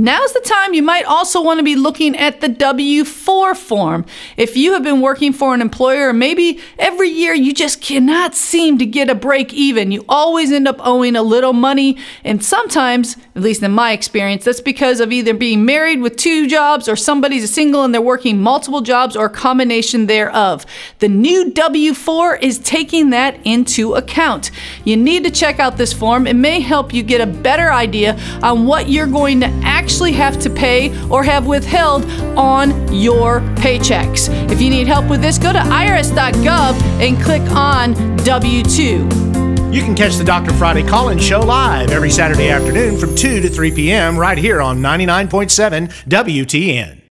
Now's the time you might also want to be looking at the W 4 form. If you have been working for an employer, maybe every year you just cannot seem to get a break even, you always end up owing a little money. And sometimes, at least in my experience, that's because of either being married with two jobs or somebody's a single and they're working multiple jobs or a combination thereof. The new W 4 is taking that into account. You need to check out this form, it may help you get a better idea on what you're going to actually actually have to pay or have withheld on your paychecks. If you need help with this, go to irs.gov and click on W 2. You can catch the Dr. Friday call in show live every Saturday afternoon from 2 to 3 p.m. right here on 99.7 WTN.